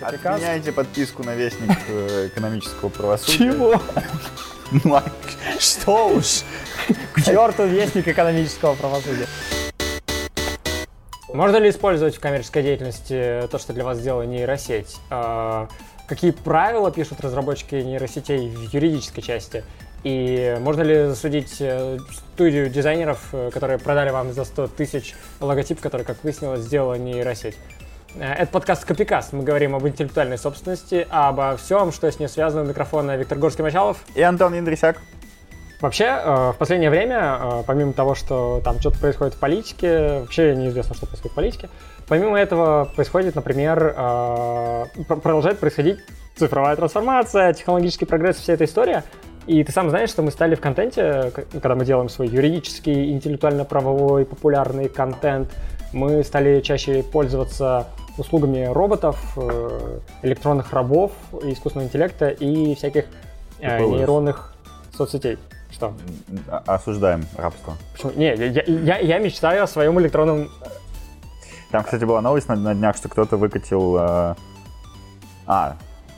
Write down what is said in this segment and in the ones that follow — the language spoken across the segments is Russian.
Копикаст. Отменяйте подписку на Вестник э, экономического правосудия. Чего? Ну, а Что уж? К черту вестник экономического правосудия. Можно ли использовать в коммерческой деятельности то, что для вас сделала нейросеть? А, Какие правила пишут разработчики нейросетей в юридической части? И можно ли засудить э, студию дизайнеров, э, которые продали вам за 100 тысяч логотип, который, как выяснилось, сделала нейросеть? Э, Это подкаст Копикаст. Мы говорим об интеллектуальной собственности, обо всем, что с ней связано. Микрофона Виктор Горский-Мачалов. И Антон Индрисяк. Вообще, э, в последнее время, э, помимо того, что там что-то происходит в политике, вообще неизвестно, что происходит в политике, помимо этого происходит, например, пр- продолжает происходить цифровая трансформация, технологический прогресс, вся эта история. И ты сам знаешь, что мы стали в контенте, когда мы делаем свой юридический, интеллектуально-правовой, популярный контент, мы стали чаще пользоваться услугами роботов, э, электронных рабов, искусственного интеллекта и всяких э, нейронных соцсетей. Что? А- Осуждаем рабство. Почему? Не, я, я- я, мечтаю о своем электронном... Там, кстати, была новость на, на днях, что кто-то выкатил... э, А,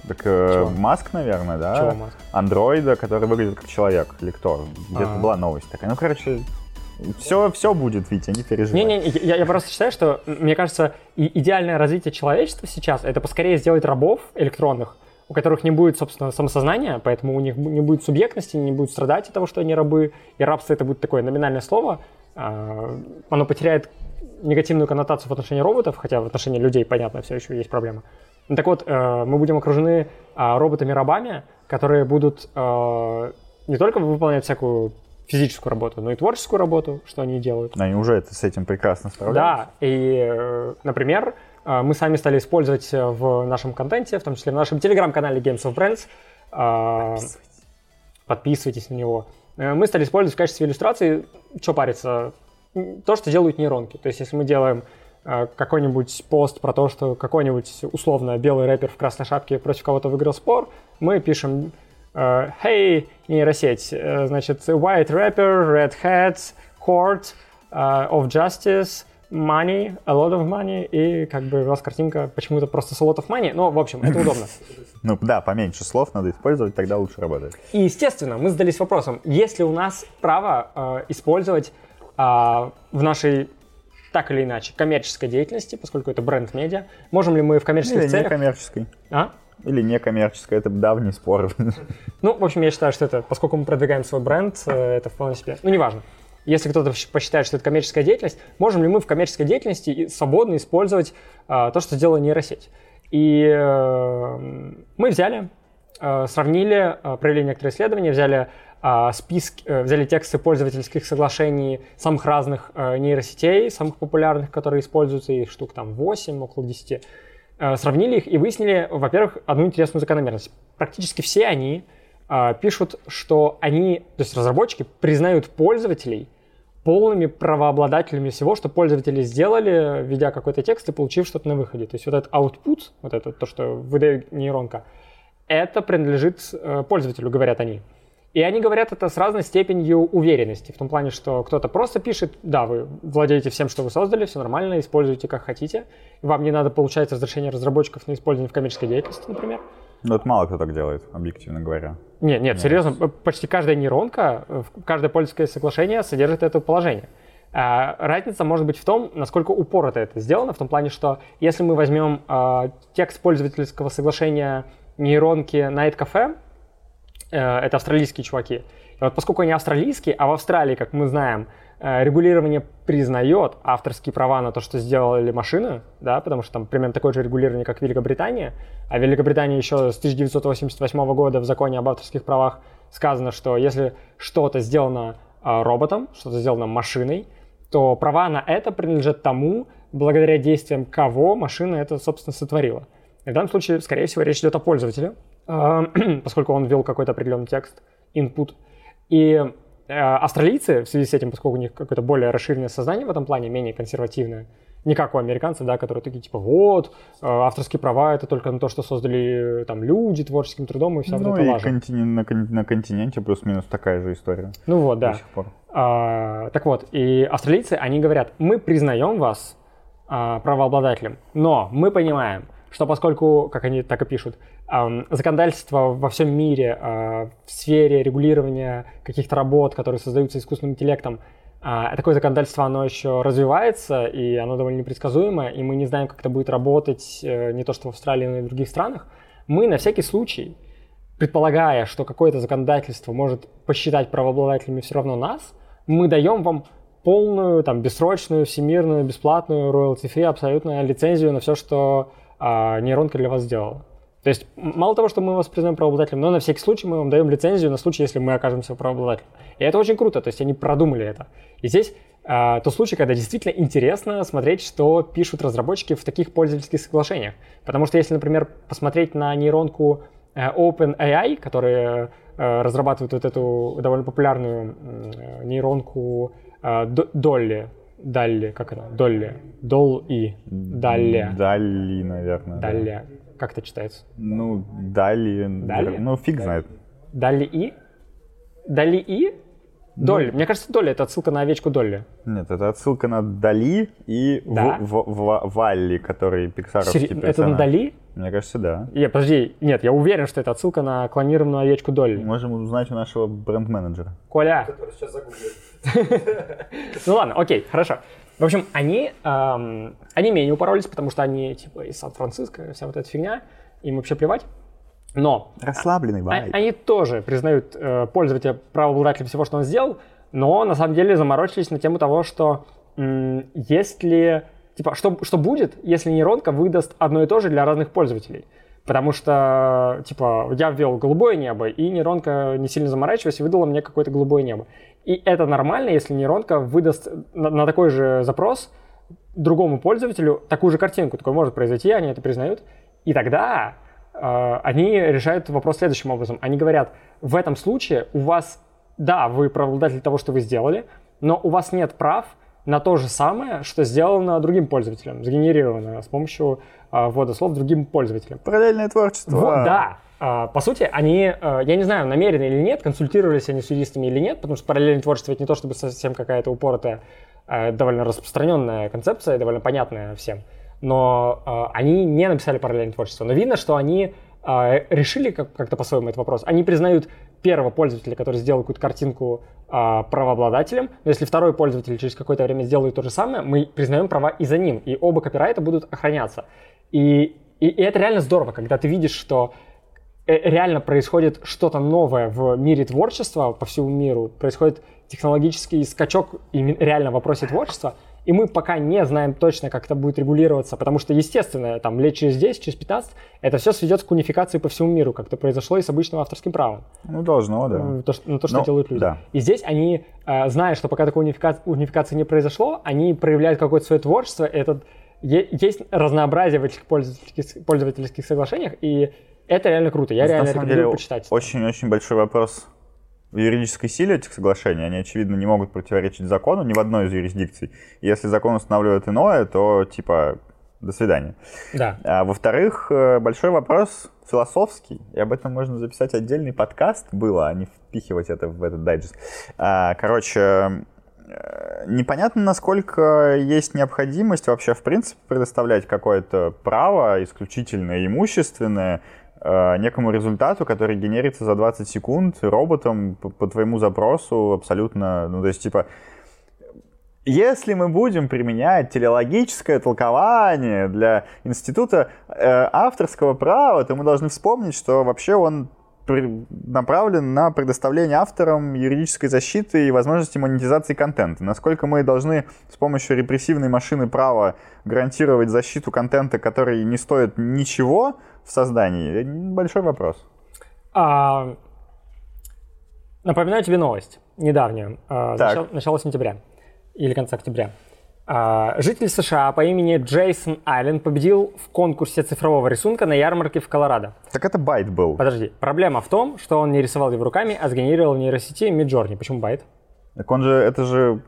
так э? Маск, наверное, да? Чего, Маск? Андроида, который выглядит как человек, лектор. Где-то А. была новость такая. Ну, короче, все, все будет, Витя, не переживай. Не-не, я, я просто считаю, что, мне кажется, идеальное развитие человечества сейчас это поскорее сделать рабов электронных, у которых не будет, собственно, самосознания, поэтому у них не будет субъектности, не будут страдать от того, что они рабы, и рабство это будет такое номинальное слово, а, оно потеряет негативную коннотацию в отношении роботов, хотя в отношении людей, понятно, все еще есть проблема. Ну, так вот, э, мы будем окружены а, роботами-рабами, которые будут э, не только выполнять всякую физическую работу, но и творческую работу, что они делают. Они уже это, с этим прекрасно справляются. Да, и, э, например, э, мы сами стали использовать э, в нашем контенте, в том числе в нашем телеграм-канале Games of Brands. э, Подписывайтесь на него. Мы стали использовать в качестве иллюстрации, что париться, то, что делают нейронки. То есть, если мы делаем какой-нибудь пост про то, что какой-нибудь условно белый рэпер в красной шапке против кого-то выиграл спор, мы пишем «Hey, нейросеть, э, значит, white rapper, red hat, court э, of justice, money, a lot of money», и как бы у вас картинка почему-то просто с a lot of money, но, в общем, это удобно. Ну да, поменьше слов надо использовать, тогда лучше работает. И, естественно, мы задались вопросом, есть ли у нас право э, использовать э, в нашей так или иначе коммерческой деятельности, поскольку это бренд-медиа, можем ли мы в коммерческих Или целях... некоммерческой. А? Или некоммерческая, это давний спор. Ну, в общем, я считаю, что это, поскольку мы продвигаем свой бренд, э, это вполне себе... Ну, неважно. Если кто-то посчитает, что это коммерческая деятельность, можем ли мы в коммерческой деятельности свободно использовать э, то, что сделала нейросеть? И э, мы взяли, э, сравнили, э, провели некоторые исследования, взяли э, списки, э, взяли тексты пользовательских соглашений самых разных э, нейросетей, самых популярных, которые используются, их штук там 8, около 10, э, сравнили их и выяснили, во-первых, одну интересную закономерность. Практически все они э, пишут, что они, то есть разработчики, признают пользователей полными правообладателями всего, что пользователи сделали, введя какой-то текст и получив что-то на выходе. То есть вот этот output, вот это то, что выдает нейронка, это принадлежит э, пользователю, говорят они. И они говорят это с разной степенью уверенности, в том плане, что кто-то просто пишет, да, вы владеете всем, что вы создали, все нормально, используйте как хотите, вам не надо получать разрешение разработчиков на использование в коммерческой деятельности, например. Ну, это мало кто так делает, объективно говоря. Нет, нет, серьезно, почти каждая нейронка, э, каждое пользовательское соглашение содержит это положение. А, Разница может быть в том, насколько упорото это сделано, в том плане, что если мы возьмем а, текст пользовательского соглашения нейронки Night Cafe, это австралийские чуваки, и вот поскольку они австралийские, а в Австралии, как мы знаем, э, регулирование признает авторские права на то, что сделали машины, да, потому что там примерно такое же регулирование, как Великобритания, а в Великобритании еще с 1988 года в законе об авторских правах сказано, что если что-то сделано э, роботом, что-то сделано машиной, то права на это принадлежат тому, благодаря действиям кого машина это, собственно, сотворила. И в данном случае, скорее всего, речь идет о пользователе, э, поскольку он ввел какой-то определенный текст, input. И э, австралийцы, в связи с этим, поскольку у них какое-то более расширенное сознание в этом плане, менее консервативное, не как у американцев, да, которые такие типа, вот, э, авторские права это только на то, что создали э, там люди творческим трудом и вся вот ну эта и лажа. континен- на, кон- на континенте плюс-минус такая же история Ну вот, да. до сих пор. А, так вот, и австралийцы, они говорят, мы признаем вас а, правообладателем, но мы понимаем, что поскольку, как они так и пишут, законодательство во всем мире э, в сфере регулирования каких-то работ, которые создаются искусственным интеллектом, э, такое законодательство, оно еще развивается, и оно довольно непредсказуемое, и мы не знаем, как это будет работать э, не то что в Австралии, но и в других странах. Мы на всякий случай, предполагая, что какое-то законодательство может посчитать правообладателями все равно нас, мы даем вам полную, там, бессрочную, всемирную, бесплатную, royalty-free абсолютно лицензию на все, что а, нейронка для вас сделала. То есть мало того, что мы вас признаем правообладателем, но на всякий случай мы вам даем лицензию на случай, если мы окажемся правообладателем. И это очень круто, то есть они продумали это. И здесь а, тот случай, когда действительно интересно смотреть, что пишут разработчики в таких пользовательских соглашениях. Потому что если, например, посмотреть на нейронку э, OpenAI, которые э, разрабатывают вот эту довольно популярную э, нейронку а, Долли. Далли, как это? Долли. Дол и. Далли. Далли, наверное. Далли. Да. Как это читается? Ну, Далли. Далли? Ну, фиг знает. Далли и? Далли и? Долли. Ну, Мне кажется, Долли это отсылка на овечку Долли. Нет, это отсылка на Дали и да? в, в, в, Валли, который пиксаровский Сери... персонаж. Это на Дали? Мне кажется, да. Нет, подожди, нет, я уверен, что это отсылка на клонированную овечку Долли. Можем узнать у нашего бренд-менеджера. Коля. Который сейчас загуглит. Ну ладно, окей, хорошо. В общем, они, эм, они менее упоролись, потому что они типа из Сан-Франциско, вся вот эта фигня, им вообще плевать. Но расслабленный вайб. Они тоже признают э, пользователя правообладателем всего, что он сделал, но на самом деле заморочились на тему того, что м, если типа что что будет, если нейронка выдаст одно и то же для разных пользователей. Потому что, типа, я ввел голубое небо, и нейронка, не сильно заморачиваясь, выдала мне какое-то голубое небо. И это нормально, если нейронка выдаст на, на такой же запрос другому пользователю такую же картинку. Такое может произойти, они это признают. И тогда э, они решают вопрос следующим образом. Они говорят, в этом случае у вас, да, вы правообладатель того, что вы сделали, но у вас нет прав на то же самое, что сделано другим пользователем, сгенерировано с помощью э, ввода слов другим пользователем. Параллельное творчество. Вот, да. А, по сути, они, э, я не знаю, намеренно или нет, консультировались они с юристами или нет, потому что параллельное творчество это не то чтобы совсем какая-то упоротая, э, довольно распространенная концепция, довольно понятная всем. Но э, они не написали параллельное творчество. Но видно, что они решили как-то по-своему этот вопрос. Они признают первого пользователя, который сделал какую-то картинку правообладателем, но если второй пользователь через какое-то время сделает то же самое, мы признаем права и за ним, и оба копирайта будут охраняться. И, и, и это реально здорово, когда ты видишь, что Э, реально происходит что-то новое в мире творчества по всему миру, происходит технологический скачок реально в вопросе творчества, и мы пока не знаем точно, как это будет регулироваться, потому что, естественно, там лет через 10, через 15, это все сведется к унификации по всему миру, как это произошло и с обычным авторским правом. Ну, должно, да. Ну, то, ну, то что Но, делают люди. Да. И здесь они, э, зная, что пока такой унификации, унификации не произошло, они проявляют какое-то свое творчество, этот, есть разнообразие в этих пользовательских, пользовательских соглашениях, и это реально круто. Я реально рекомендую деле, почитать. Очень-очень большой вопрос в юридической силе этих соглашений. Они, очевидно, не могут противоречить закону ни в одной из юрисдикций. если закон устанавливает иное, то, типа, до свидания. Да. А, во-вторых, э, большой вопрос философский, и об этом можно записать отдельный подкаст было, а не впихивать это в этот дайджест. А, короче, э, непонятно, насколько есть необходимость вообще, в принципе, предоставлять какое-то право исключительно имущественное некому результату, который генерится за 20 секунд роботом по, по твоему запросу абсолютно, ну то есть типа если мы будем применять телеологическое толкование для института э, авторского права, то мы должны вспомнить, что вообще он направлен на предоставление авторам юридической защиты и возможности монетизации контента. Насколько мы должны с помощью репрессивной машины права гарантировать защиту контента, который не стоит ничего в создании, большой вопрос. А, напоминаю тебе новость недавнюю, а, начало, начало сентября или конца октября. А, житель США по имени Джейсон Аллен победил в конкурсе цифрового рисунка на ярмарке в Колорадо. Так это bait был. Подожди. Проблема в том, что он не рисовал его руками, а сгенерировал в нейросети Midjourney. Почему bait? Так он же, это же,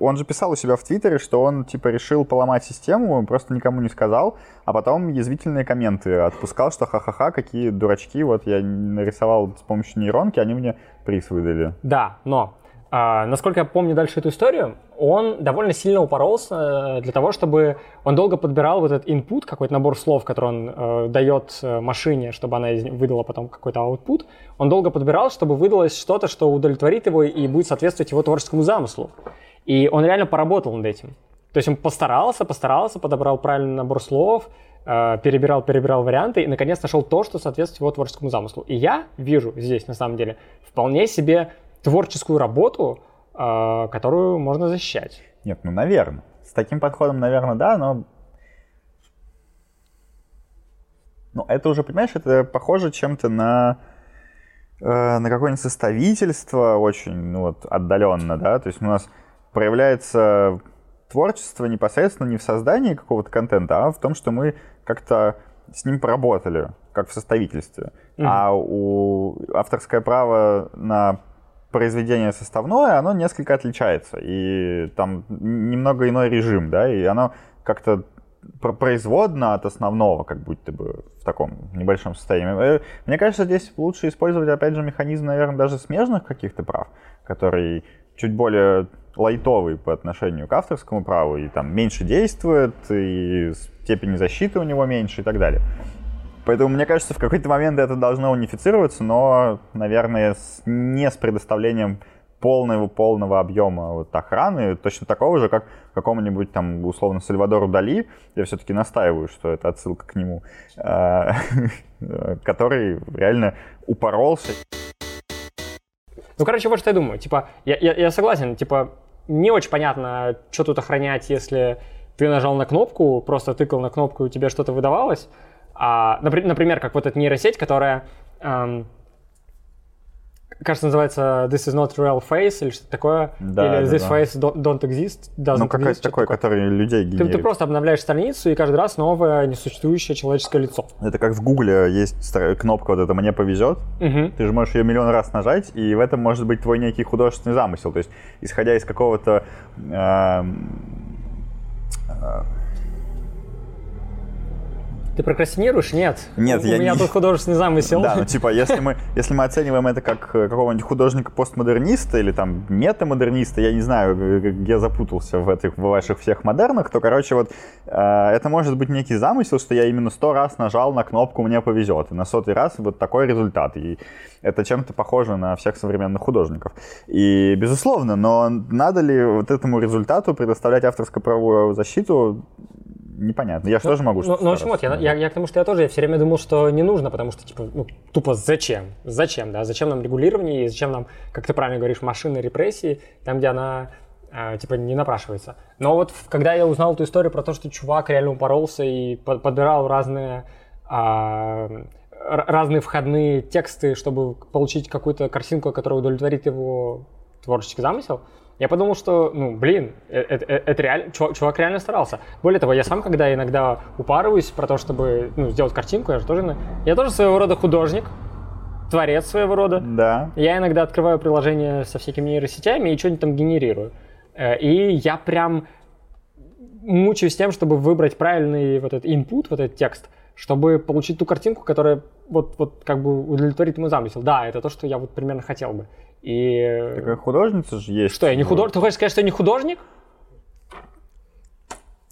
он же писал у себя в Твиттере, что он, типа, решил поломать систему, просто никому не сказал, а потом язвительные комменты отпускал, что ха-ха-ха, какие дурачки, вот я нарисовал с помощью нейронки, они мне приз выдали. Да, но, а, насколько я помню дальше эту историю, он довольно сильно упоролся для того, чтобы он долго подбирал вот этот input, какой-то набор слов, который он э, дает машине, чтобы она выдала потом какой-то output. Он долго подбирал, чтобы выдалось что-то, что удовлетворит его и будет соответствовать его творческому замыслу. И он реально поработал над этим. То есть он постарался, постарался, подобрал правильный набор слов, э, перебирал, перебирал варианты и, наконец, нашел то, что соответствует его творческому замыслу. И я вижу здесь, на самом деле, вполне себе творческую работу, э, которую можно защищать. Нет, ну, наверное. С таким подходом, наверное, да, но... Ну, это уже, понимаешь, это похоже чем-то на э, на какое-нибудь составительство очень ну, вот, отдаленно, да, то есть у нас проявляется творчество непосредственно не в создании какого-то контента, а в том, что мы как-то с ним поработали, как в составительстве. Mm-hmm. А у авторское право на произведение составное, оно несколько отличается. И там немного иной режим, да, и оно как-то производно от основного, как будто бы в таком небольшом состоянии. Э, мне кажется, здесь лучше использовать, опять же, механизм, наверное, даже смежных каких-то прав, который чуть более лайтовый по отношению к авторскому праву, и там меньше действует, и степень защиты у него меньше и так далее. Поэтому, мне кажется, в какой-то момент это должно унифицироваться, но, наверное, с, не с предоставлением полного, полного объема вот охраны, точно такого же, как какому-нибудь там, условно, Сальвадору Дали, я все-таки настаиваю, что это отсылка к нему, а, который реально упоролся. Ну, короче, вот что я думаю. Типа, я, я, я согласен, типа, не очень понятно, что тут охранять, если ты нажал на кнопку, просто тыкал на кнопку, и тебя что-то выдавалось. А, например, как вот эта нейросеть, которая эм, кажется, называется This is not real face или что-то такое. Да, или да, This да. face don't, don't exist. Ну, такой, такое. который людей генерирует. Ты, ты просто обновляешь страницу, и каждый раз новое несуществующее человеческое лицо. Это как в Гугле есть кнопка вот это «Мне повезет». Угу. Ты же можешь ее миллион раз нажать, и в этом может быть твой некий художественный замысел. То есть, исходя из какого-то... Э, э, ты прокрастинируешь? Нет. Нет, у, я У меня не... тут художественный замысел. Да, ну типа, если мы, если мы оцениваем это как э, какого-нибудь художника-постмодерниста или там метамодерниста, я не знаю, я запутался в этих в ваших всех модернах, то, короче, вот э, это может быть некий замысел, что я именно сто раз нажал на кнопку «Мне повезет», и на сотый раз вот такой результат. И это чем-то похоже на всех современных художников. И, безусловно, но надо ли вот этому результату предоставлять авторско-правовую защиту, непонятно. Я же ну, тоже могу Ну, ну в общем, вот, я, я, я к тому, что я тоже я все время думал, что не нужно, потому что, типа, ну, тупо зачем? Зачем, да? Зачем нам регулирование и зачем нам, как ты правильно говоришь, машины репрессии, там, где она э, типа не напрашивается. Но вот когда я узнал эту историю про то, что чувак реально упоролся и подбирал разные э, разные входные тексты, чтобы получить какую-то картинку, которая удовлетворит его творческий замысел, я подумал, что, ну, блин, это, это, это реально, чувак, чувак реально старался. Более того, я сам, когда иногда упарываюсь про то, чтобы, ну, сделать картинку, я же тоже, я тоже своего рода художник, творец своего рода. Да. Я иногда открываю приложение со всякими нейросетями и что-нибудь там генерирую. Э, и я прям мучаюсь тем, чтобы выбрать правильный вот этот input, вот этот текст, чтобы получить ту картинку, которая вот, вот как бы удовлетворит мой замысел. Да, это то, что я вот примерно хотел бы. И... Такая художница же есть. Что, я не художник? Ты хочешь сказать, что я не художник?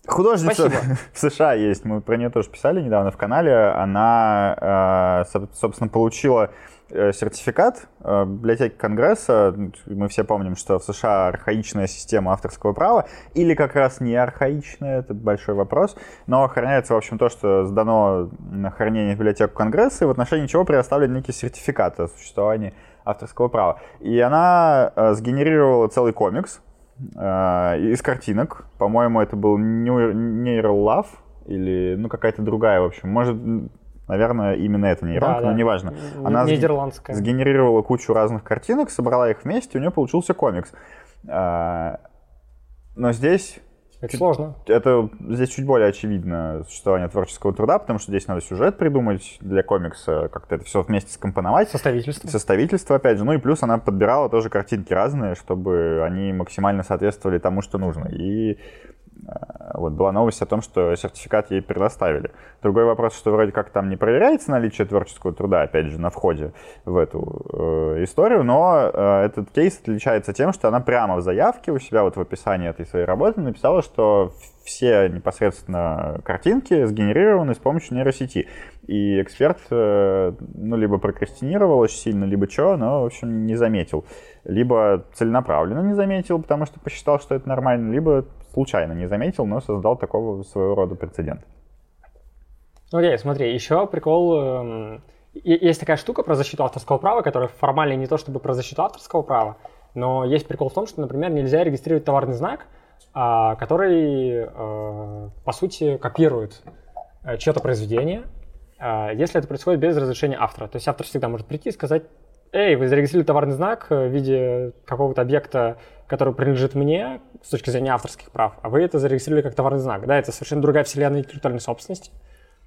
Художница Спасибо. в США есть, мы про нее тоже писали недавно в канале. Она, э, собственно, получила э, сертификат э, библиотеки Конгресса. Мы все помним, что в США архаичная система авторского права, или как раз не архаичная, это большой вопрос, но охраняется, в общем, то, что сдано на хранение в библиотеку Конгресса, и в отношении чего предоставлен некий сертификат о существовании авторского права. И она э, сгенерировала целый комикс э, из картинок. По-моему, это был Love или ну какая-то другая, в общем. Может, наверное, именно это нейронка, да, но да. неважно. Она Нидерландская. сгенерировала кучу разных картинок, собрала их вместе, у нее получился комикс. Э, но здесь это чуть, сложно. Это здесь чуть более очевидно существование творческого труда, потому что здесь надо сюжет придумать для комикса, как-то это все вместе скомпоновать. Составительство. Составительство, опять же. Ну и плюс она подбирала тоже картинки разные, чтобы они максимально соответствовали тому, что нужно. И вот была новость о том, что сертификат ей предоставили. Другой вопрос, что вроде как там не проверяется наличие творческого труда, опять же, на входе в эту э, историю, но э, этот кейс отличается тем, что она прямо в заявке у себя вот в описании этой своей работы написала, что все непосредственно картинки сгенерированы с помощью нейросети. И эксперт, э, ну, либо прокрастинировал очень сильно, либо что, но, в общем, не заметил. Либо целенаправленно не заметил, потому что посчитал, что это нормально, либо случайно не заметил, но создал такого своего рода прецедент. Окей, okay, смотри, еще прикол. Эм, есть такая штука про защиту авторского права, которая формально не то чтобы про защиту авторского права, но есть прикол в том, что, например, нельзя регистрировать товарный знак, который, э, по сути, копирует э, чье-то произведение, а, если это происходит без разрешения автора. То есть автор всегда может прийти и сказать, эй, вы зарегистрировали товарный знак в виде какого-то объекта, который принадлежит мне с точки зрения авторских прав, а вы это зарегистрировали как товарный знак. Да, это совершенно другая вселенная интеллектуальной собственности.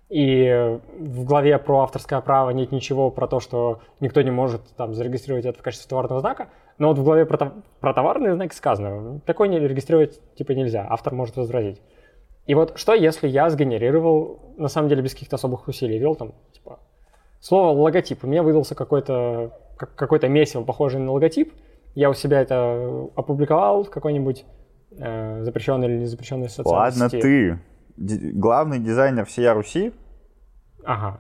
И в главе про авторское право нет ничего про то, что никто не может там зарегистрировать это в качестве товарного знака. Но вот в главе про, про товарные знаки сказано, такой не регистрировать типа нельзя, автор может возразить. И вот что, если я сгенерировал, на самом деле без каких-то особых усилий, вел там, типа, слово логотип, у меня выдался какой-то какой-то месиво, похожий на логотип, я у себя это опубликовал в какой-нибудь э, запрещенной или незапрещенной социальной Ладно, сети. ты главный дизайнер всей Руси. Ага.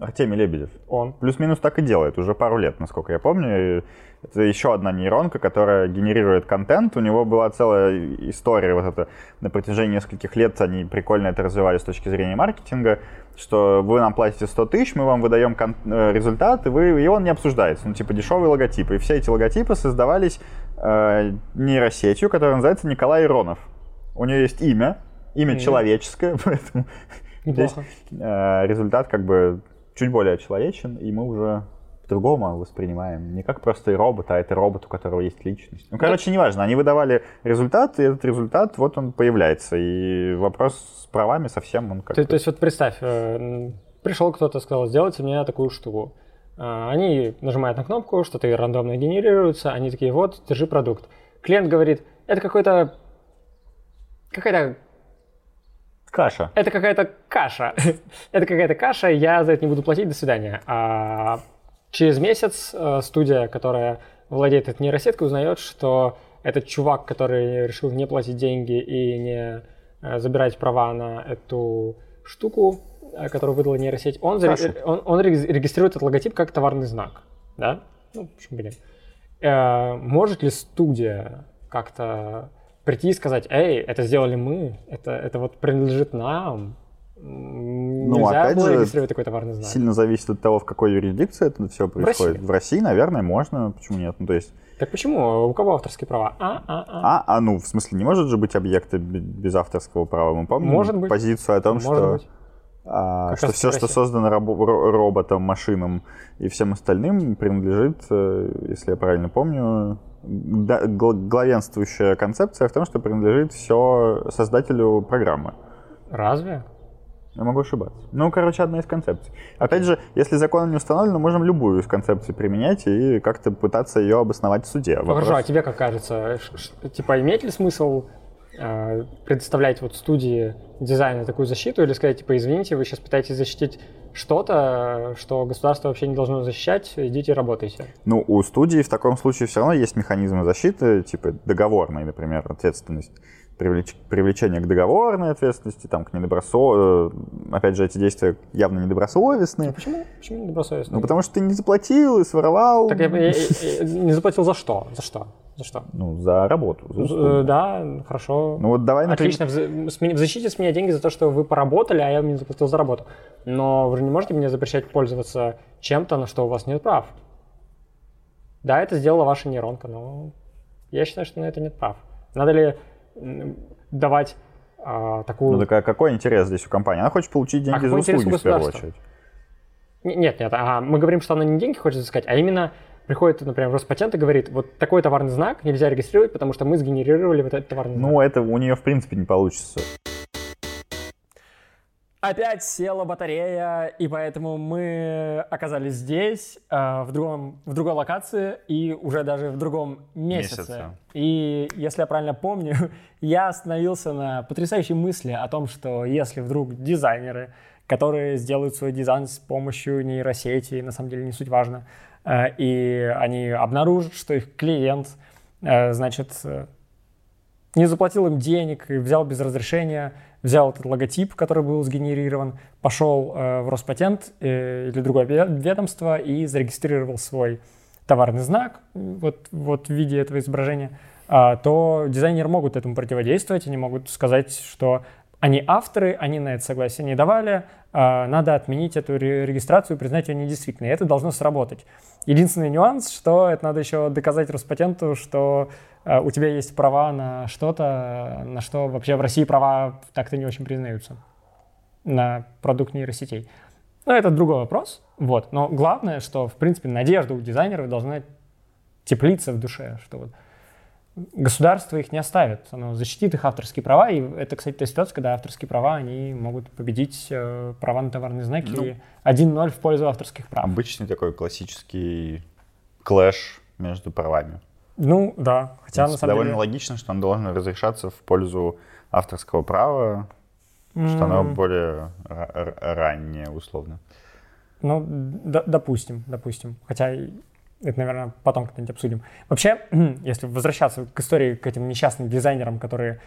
Артемий Лебедев. Он. Плюс-минус так и делает уже пару лет, насколько я помню. Это еще одна нейронка, которая генерирует контент. У него была целая история вот это на протяжении нескольких лет. Они прикольно это развивали с точки зрения маркетинга, что вы нам платите 100 тысяч, мы вам выдаем кон- э, результат, и, вы, и он не обсуждается. Ну, типа дешевые логотипы. И все эти логотипы создавались э, нейросетью, которая называется Николай Иронов. У нее есть имя, имя mm-hmm. человеческое, поэтому здесь э, результат как бы чуть более человечен, и мы уже по-другому воспринимаем. Не как просто робот, а это робот, у которого есть личность. Ну, короче, неважно. Они выдавали результат, и этот результат, вот он появляется. И вопрос с правами совсем он как то, то есть вот представь, э, пришел кто-то, сказал, сделайте мне такую штуку. Э, они нажимают на кнопку, что-то рандомно генерируется, они такие, вот, держи продукт. Клиент говорит, это какой-то какая-то Каша. Это какая-то каша. это какая-то каша, я за это не буду платить, до свидания. А через месяц э, студия, которая владеет этой нейросеткой, узнает, что этот чувак, который решил не платить деньги и не э, забирать права на эту штуку, э, которую выдала нейросеть, он, заре... он, он регистрирует этот логотип как товарный знак. Да? Ну, почему блин. Может ли студия как-то прийти и сказать, эй, это сделали мы, это, это вот принадлежит нам. Ну, Нельзя опять было же, регистрировать такой товарный знак. Сильно зависит от того, в какой юрисдикции это все происходит. В России, в России наверное, можно. Почему нет? Ну, то есть... Так почему? У кого авторские права? А, а, а. А, а ну, в смысле, не может же быть объекта без авторского права. Мы помним может быть. позицию о том, может что... Быть. А, что все, что создано рабо- роботом, машинам и всем остальным, принадлежит, э, если я правильно помню, главенствующая концепция в том, что принадлежит все создателю программы. Разве? Я могу ошибаться. Ну, короче, одна из концепций. Опять же, если закон не установлен, мы можем любую из концепций применять и как-то пытаться ее обосновать в суде. Вопрос... Хорошо, а тебе как кажется, типа, имеет ли смысл э, предоставлять вот студии дизайна такую защиту или сказать, типа, извините, вы сейчас пытаетесь защитить что-то, что государство вообще не должно защищать, идите работайте. Ну, у студии в таком случае все равно есть механизмы защиты, типа договорной, например, ответственность привлеч... привлечение к договорной ответственности, там, к недобросо... Э, опять же, эти действия явно недобросовестные. А почему? Почему недобросовестные? Ну, потому что ты не заплатил и своровал. Так я, я, я, не заплатил за что? За что? За что? Ну, за работу. За услугу. да, хорошо. Ну, вот давай... Отлично. В, защите с меня деньги за то, что вы поработали, а я не заплатил за работу. Но вы же не можете мне запрещать пользоваться чем-то, на что у вас нет прав. Да, это сделала ваша нейронка, но я считаю, что на это нет прав. Надо ли давать а, такую... Ну так а какой интерес здесь у компании? Она хочет получить деньги а за услуги в первую очередь. Нет, нет, а мы говорим, что она не деньги хочет искать, а именно приходит, например, Роспатент и говорит, вот такой товарный знак нельзя регистрировать, потому что мы сгенерировали вот этот товарный знак. Ну, это у нее, в принципе, не получится. Опять села батарея, и поэтому мы оказались здесь, э, в, другом, в другой локации и уже даже в другом месяце. Месяце. И если я правильно помню, я остановился на потрясающей мысли о том, что если вдруг дизайнеры, которые сделают свой дизайн с помощью нейросети, на самом деле не суть важно, и они обнаружат, что их клиент, э, значит, э, не заплатил им денег взял без разрешения, взял этот логотип, который был сгенерирован, пошел э, в Роспатент э, или другое ве- ведомство и зарегистрировал свой товарный знак вот, вот в виде этого изображения, а, то дизайнеры могут этому противодействовать, они могут сказать, что они авторы, они на это согласие не давали, а, надо отменить эту ре- регистрацию признать ее недействительной. Это должно сработать. Единственный нюанс, что это надо еще доказать Роспатенту, что э, у тебя есть права на что-то, на что вообще в России права так-то не очень признаются на продукт нейросетей. Но это другой вопрос. Вот. Но главное, что, в принципе, надежда у дизайнеров должна теплиться в душе, что вот государство их не оставит, оно защитит их авторские права, и это, кстати, та ситуация, когда авторские права, они могут победить э, права на товарные знаки Ну. 1-0 в пользу авторских прав. Обычный такой классический клэш между правами. Ну, да, хотя на самом Довольно деле... логично, что он должен разрешаться в пользу авторского права, что оно более раннее, условно. Ну, допустим, допустим. Хотя это, наверное, потом как-нибудь обсудим. Вообще, если возвращаться к истории, к этим несчастным дизайнерам, которые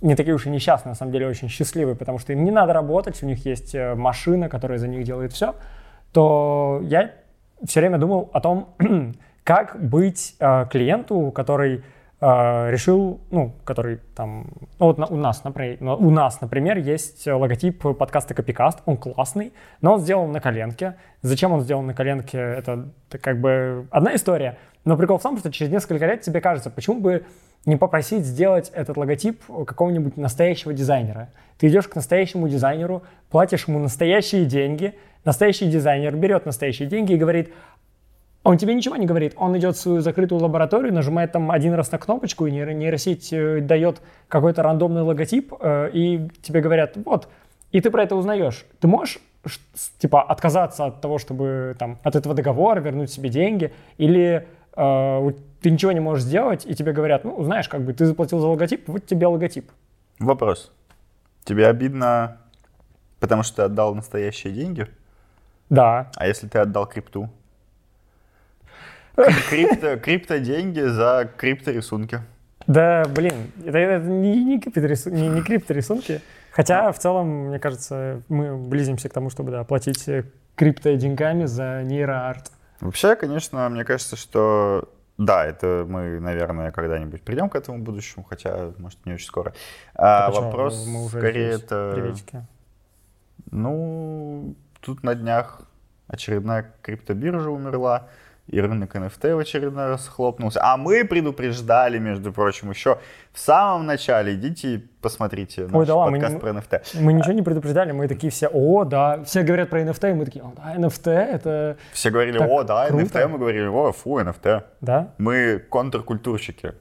не такие уж и несчастные, на самом деле очень счастливые, потому что им не надо работать, у них есть э, машина, которая за них делает все, то я все время думал о том, как быть э, клиенту, который решил, ну, который там, ну, вот на- у нас, например, у нас, например, есть логотип подкаста Копикаст, он классный, но он сделан на коленке. Зачем он сделан на коленке, это как бы одна история. Но прикол в том, что через несколько лет тебе кажется, почему бы не попросить сделать этот логотип какого-нибудь настоящего дизайнера. Ты идешь к настоящему дизайнеру, платишь ему настоящие деньги, настоящий дизайнер берет настоящие деньги и говорит, он тебе ничего не говорит. Он идет в свою закрытую лабораторию, нажимает там один раз на кнопочку, и нейро- нейросеть э, дает какой-то рандомный логотип, э, и тебе говорят, вот, и ты про это узнаешь. Ты можешь типа отказаться от того, чтобы там от этого договора вернуть себе деньги, или э, ты ничего не можешь сделать, и тебе говорят, ну, знаешь, как бы ты заплатил за логотип, вот тебе логотип. Вопрос. Тебе обидно, потому что ты отдал настоящие деньги? Да, А если ты отдал крипту? Крипто, крипто деньги за крипторисунки. Да, блин, это, это не, не, крипторису- не, не крипторисунки. Хотя, в целом, мне кажется, мы близимся к тому, чтобы да, платить э, крипто деньгами за нейроарт. Вообще, конечно, мне кажется, что да, это мы, наверное, когда-нибудь придем к этому будущему, хотя, может, не очень скоро. А, а вопрос мы уже скорее это... Приветики. Ну, тут на днях очередная криптобиржа умерла, и рынок NFT в очередной раз хлопнулся. А мы предупреждали, между прочим, еще в самом начале. Идите посмотрите наш Ой, да мы подкаст не- про NFT. Мы ничего не предупреждали, мы такие все, о, да, все говорят про NFT, и мы такие, о, да, NFT, это, Все говорили, о, да, круто. NFT, мы говорили, о, фу, NFT. да, Мы контркультурщики.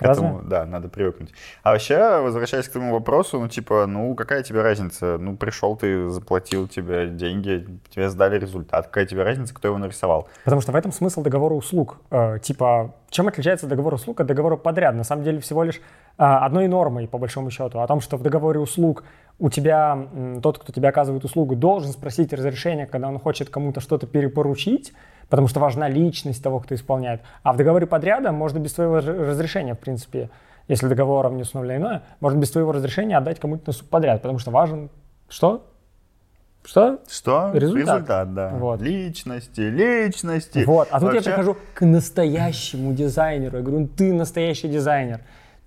К этому, да, надо привыкнуть. А вообще, возвращаясь к твоему вопросу, ну, типа, ну, какая тебе разница? Ну, пришел ты, заплатил тебе деньги, тебе сдали результат. Какая тебе разница, кто его нарисовал? Потому что в этом смысл договора услуг. Э, типа, чем отличается договор услуг от договора подряд? На самом деле всего лишь э, одной нормой, по большому счету, о том, что в договоре услуг у тебя, м, тот, кто тебе оказывает услугу, должен спросить разрешение, когда он хочет кому-то что-то перепоручить, потому что важна личность того, кто исполняет. А в договоре подряда можно без твоего р- разрешения, в принципе, если договором не установлено иное, можно без твоего разрешения отдать кому-то на субподряд, потому что важен... Что? Что? Что? Результат. да. Вот. Личности, личности. Вот, а тут я Вообще, прихожу к настоящему дизайнеру. Я говорю, ну ты настоящий дизайнер.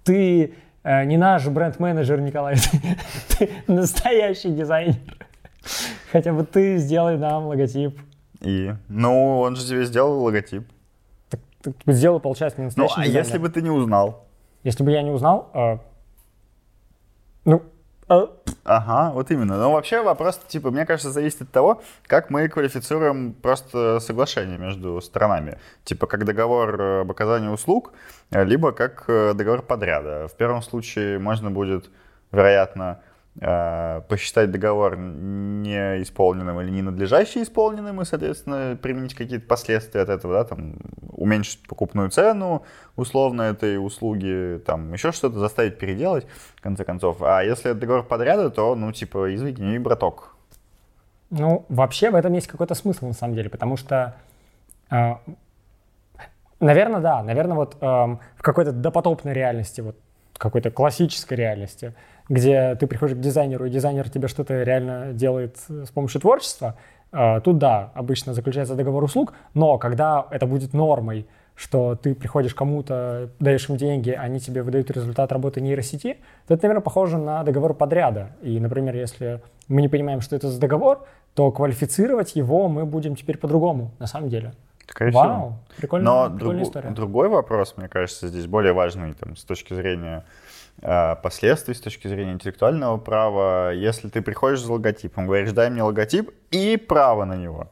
Ты э, не наш бренд-менеджер, Николай. Ты настоящий дизайнер. Хотя бы ты сделай нам логотип. И, ну, он же тебе сделал логотип. Так, ты сделал, получается, не Ну, настоящий а дизайнер. если бы ты не узнал? Если бы я не узнал, э, ну, э, Ага, вот именно. Но вообще вопрос, типа, мне кажется, зависит от того, как мы квалифицируем просто соглашение между сторонами. Типа, как договор об оказании услуг, либо как э, договор подряда. В первом случае можно будет, вероятно, посчитать договор неисполненным или ненадлежащий исполненным и, соответственно, применить какие-то последствия от этого, да, там, уменьшить покупную цену условно этой услуги, там, еще что-то заставить переделать, в конце концов. А если это договор подряда, то, ну, типа, извини, браток. Ну, вообще в этом есть какой-то смысл, на самом деле, потому что э, Наверное, да. Наверное, вот эм, в какой-то допотопной реальности, вот какой-то классической реальности, где ты приходишь к дизайнеру, и дизайнер тебе что-то реально делает с помощью творчества, э, тут да, обычно заключается договор услуг, но когда это будет нормой, что ты приходишь кому-то, даешь им деньги, они тебе выдают результат работы нейросети, то это, наверное, похоже на договор подряда. И, например, если мы не понимаем, что это за договор, то квалифицировать его мы будем теперь по-другому, на самом деле. Скорее Вау, прикольная, Но прикольная друг, история. другой вопрос, мне кажется, здесь более важный там, с точки зрения э, последствий, с точки зрения интеллектуального права. Если ты приходишь за логотипом, говоришь, дай мне логотип и право на него.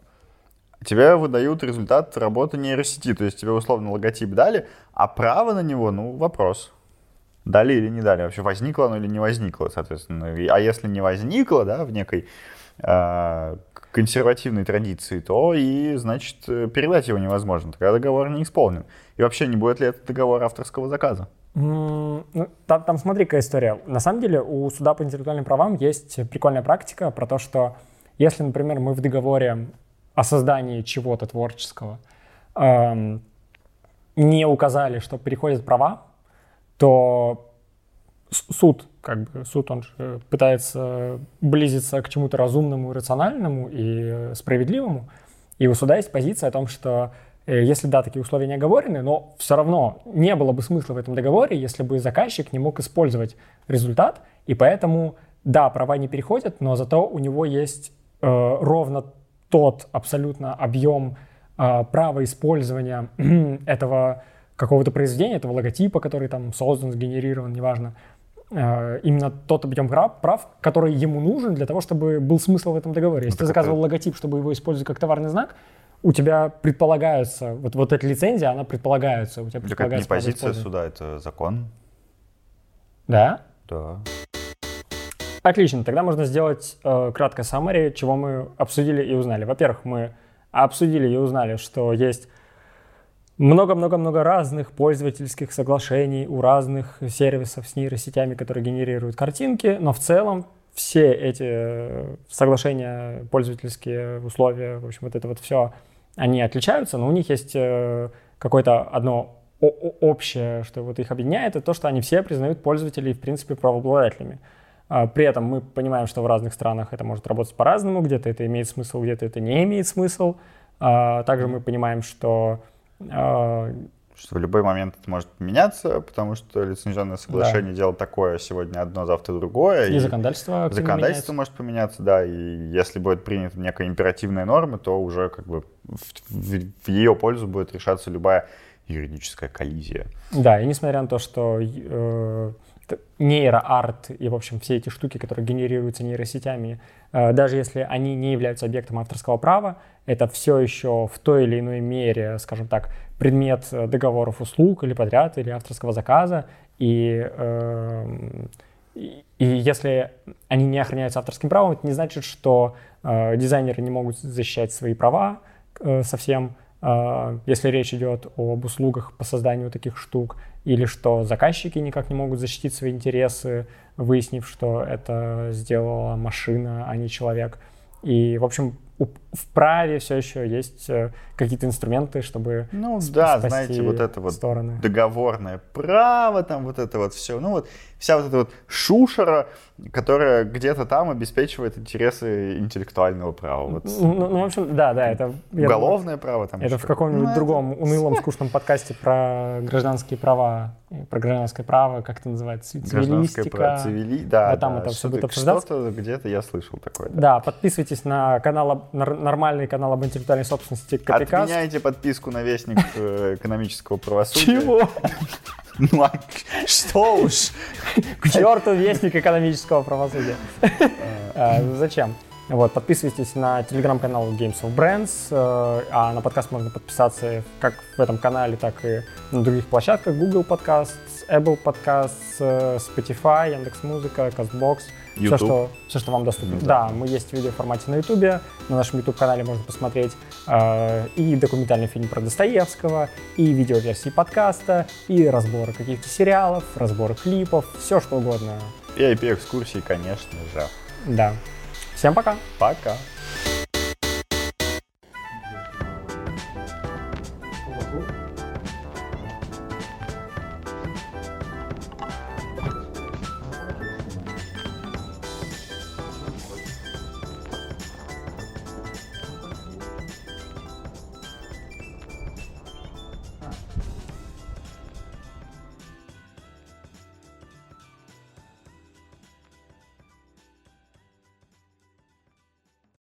Тебе выдают результат работы нейросети, то есть тебе условно логотип дали, а право на него, ну, вопрос. Дали или не дали, вообще возникло оно или не возникло, соответственно. А если не возникло, да, в некой э, консервативной традиции, то и, значит, передать его невозможно. Тогда договор не исполнен. И вообще, не будет ли это договор авторского заказа? Ну, там, там смотри, какая история. На самом деле у суда по интеллектуальным правам есть прикольная практика про то, что если, например, мы в договоре о создании чего-то творческого эм, не указали, что переходят права, то суд, как бы суд, он же пытается близиться к чему-то разумному, рациональному и справедливому. И у суда есть позиция о том, что если да, такие условия не оговорены, но все равно не было бы смысла в этом договоре, если бы заказчик не мог использовать результат, и поэтому, да, права не переходят, но зато у него есть э, ровно тот абсолютно объем э, права использования этого какого-то произведения, этого логотипа, который там создан, сгенерирован, неважно, Э, именно тот объем прав, прав, который ему нужен для того, чтобы был смысл в этом договоре. Если ну, ты заказывал это... логотип, чтобы его использовать как товарный знак, у тебя предполагается, вот, вот эта лицензия, она предполагается. У тебя предполагается так это не позиция суда, это закон. Да? Да. Отлично, тогда можно сделать э, краткое summary, чего мы обсудили и узнали. Во-первых, мы обсудили и узнали, что есть много-много-много разных пользовательских соглашений у разных сервисов с нейросетями, которые генерируют картинки, но в целом все эти э, соглашения, пользовательские условия, в общем, вот это вот все, они отличаются, но у них есть э, какое-то одно общее, что вот их объединяет, это то, что они все признают пользователей, в принципе, правообладателями. А, при этом мы понимаем, что в разных странах это может работать по-разному, где-то это имеет смысл, где-то это не имеет смысл. А, также мы понимаем, что а, что в любой момент это может меняться, потому что лицензионное соглашение да. дело такое, сегодня одно, завтра другое. И, и законодательство Законодательство может поменяться, да, и если будет принята некая императивная норма, то уже как бы в, в, в ее пользу будет решаться любая юридическая коллизия. Да, и несмотря на то, что э, нейроарт и, в общем, все эти штуки, которые генерируются нейросетями, э, даже если они не являются объектом авторского права, это все еще в той или иной мере, скажем так, предмет э, договоров услуг или подряд, или авторского заказа. И, э, и, и если они не охраняются авторским правом, это не значит, что э, дизайнеры не могут защищать свои права э, совсем, э, если речь идет об услугах по созданию таких штук, или что заказчики никак не могут защитить свои интересы, выяснив, что это сделала машина, а не человек. И, в общем, в праве все еще есть э, какие-то инструменты, чтобы Ну да, знаете, вот это вот стороны. договорное право, там вот это вот все. Ну вот вся вот эта вот шушера, которая где-то там обеспечивает интересы интеллектуального права. Вот. Ну, ну, в общем, да, да, это... Уголовное право там Это в каком-нибудь ну, другом это... унылом, скучном подкасте про гражданские права, про гражданское право, как это называется, цивилистика. Право, цивили... Да, да, там да, это все будет обсуждаться. Что-то где-то я слышал такое. Да. да, подписывайтесь на канал, нормальный канал об интеллектуальной собственности Копикас. Отменяйте подписку на Вестник э, экономического правосудия. Чего? Ну а что уж? К черту Вестник экономического правосудия. А, зачем? Вот, подписывайтесь на телеграм-канал Games of Brands, э, а на подкаст можно подписаться как в этом канале, так и на других площадках. Google Podcasts, Apple Podcasts, э, Spotify, Яндекс.Музыка, CastBox. Все YouTube. что, все, что вам доступно. Ну да. мы есть в видеоформате на YouTube, на нашем YouTube-канале можно посмотреть э, и документальный фильм про Достоевского, и видеоверсии подкаста, и разборы каких-то сериалов, разборы клипов, все что угодно. И IP-экскурсии, конечно же. Да. Всем пока! Пока.